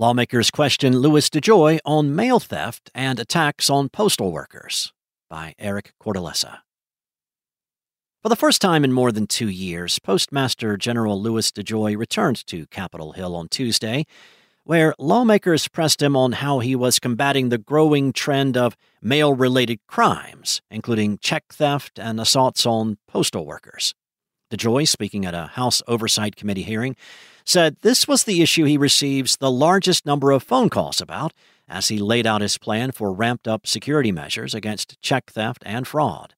Lawmakers question Louis DeJoy on mail theft and attacks on postal workers by Eric Cortellessa. For the first time in more than two years, Postmaster General Louis DeJoy returned to Capitol Hill on Tuesday, where lawmakers pressed him on how he was combating the growing trend of mail related crimes, including check theft and assaults on postal workers. DeJoy, speaking at a House Oversight Committee hearing, said this was the issue he receives the largest number of phone calls about as he laid out his plan for ramped up security measures against check theft and fraud.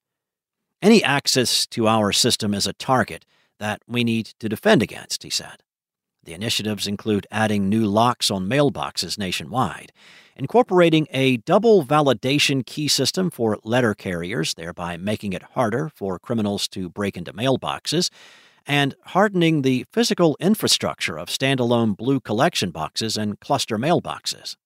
Any access to our system is a target that we need to defend against, he said. The initiatives include adding new locks on mailboxes nationwide, incorporating a double validation key system for letter carriers, thereby making it harder for criminals to break into mailboxes, and hardening the physical infrastructure of standalone blue collection boxes and cluster mailboxes.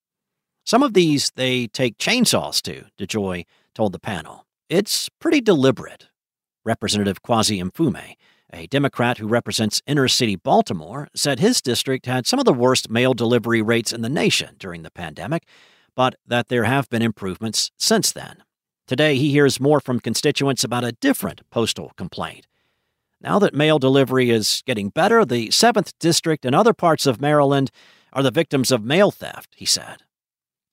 Some of these they take chainsaws to, DeJoy told the panel. It's pretty deliberate. Representative Kweisi Mfume, a Democrat who represents inner city Baltimore, said his district had some of the worst mail delivery rates in the nation during the pandemic, but that there have been improvements since then. Today, he hears more from constituents about a different postal complaint now that mail delivery is getting better, the 7th District and other parts of Maryland are the victims of mail theft, he said.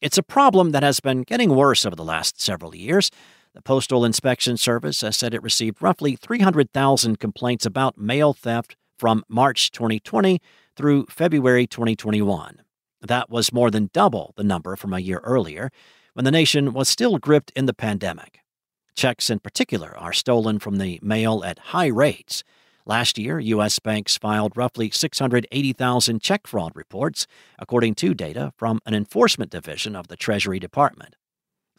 It's a problem that has been getting worse over the last several years. The Postal Inspection Service has said it received roughly 300,000 complaints about mail theft from March 2020 through February 2021. That was more than double the number from a year earlier, when the nation was still gripped in the pandemic. Checks, in particular, are stolen from the mail at high rates. Last year, U.S. banks filed roughly 680,000 check fraud reports, according to data from an enforcement division of the Treasury Department.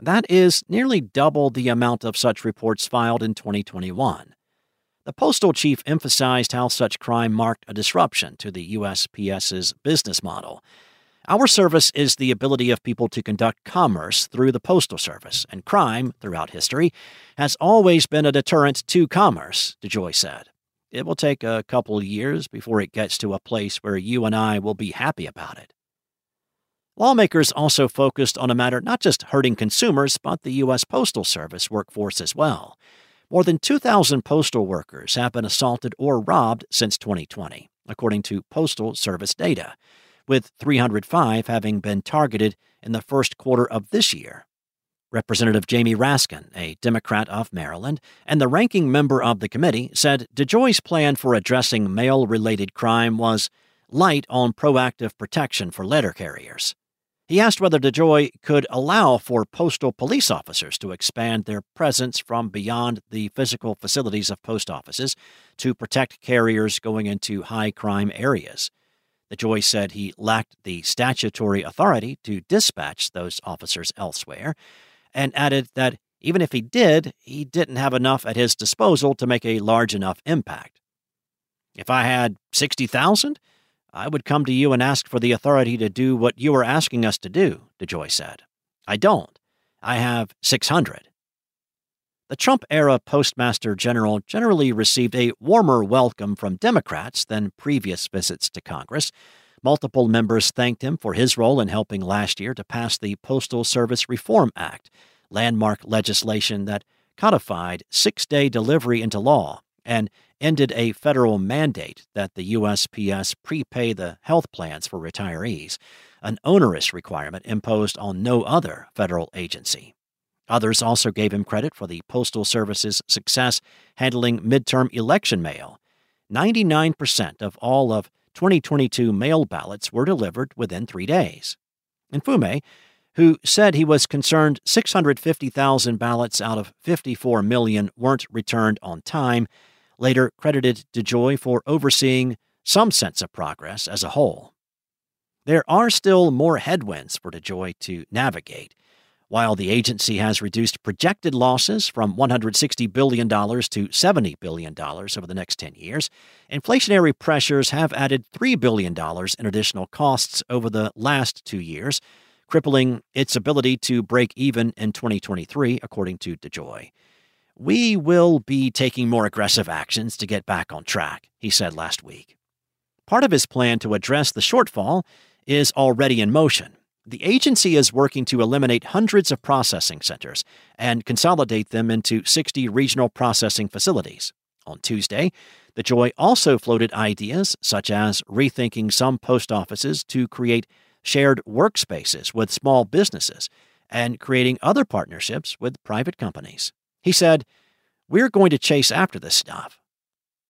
That is nearly double the amount of such reports filed in 2021. The postal chief emphasized how such crime marked a disruption to the USPS's business model our service is the ability of people to conduct commerce through the Postal Service, and crime, throughout history, has always been a deterrent to commerce, DeJoy said. It will take a couple years before it gets to a place where you and I will be happy about it. Lawmakers also focused on a matter not just hurting consumers, but the U.S. Postal Service workforce as well. More than 2,000 postal workers have been assaulted or robbed since 2020, according to Postal Service data with 305 having been targeted in the first quarter of this year. Representative Jamie Raskin, a Democrat of Maryland, and the ranking member of the committee said DeJoy's plan for addressing mail related crime was light on proactive protection for letter carriers. He asked whether DeJoy could allow for postal police officers to expand their presence from beyond the physical facilities of post offices to protect carriers going into high crime areas. DeJoy said he lacked the statutory authority to dispatch those officers elsewhere, and added that even if he did, he didn't have enough at his disposal to make a large enough impact. If I had 60,000, I would come to you and ask for the authority to do what you are asking us to do, DeJoy said. I don't. I have 600. The Trump era Postmaster General generally received a warmer welcome from Democrats than previous visits to Congress. Multiple members thanked him for his role in helping last year to pass the Postal Service Reform Act, landmark legislation that codified six day delivery into law and ended a federal mandate that the USPS prepay the health plans for retirees, an onerous requirement imposed on no other federal agency. Others also gave him credit for the Postal Service's success handling midterm election mail. 99% of all of 2022 mail ballots were delivered within three days. Mfume, who said he was concerned 650,000 ballots out of 54 million weren't returned on time, later credited DeJoy for overseeing some sense of progress as a whole. There are still more headwinds for DeJoy to navigate. While the agency has reduced projected losses from $160 billion to $70 billion over the next 10 years, inflationary pressures have added $3 billion in additional costs over the last two years, crippling its ability to break even in 2023, according to DeJoy. We will be taking more aggressive actions to get back on track, he said last week. Part of his plan to address the shortfall is already in motion. The agency is working to eliminate hundreds of processing centers and consolidate them into 60 regional processing facilities. On Tuesday, DeJoy also floated ideas such as rethinking some post offices to create shared workspaces with small businesses and creating other partnerships with private companies. He said, We're going to chase after this stuff.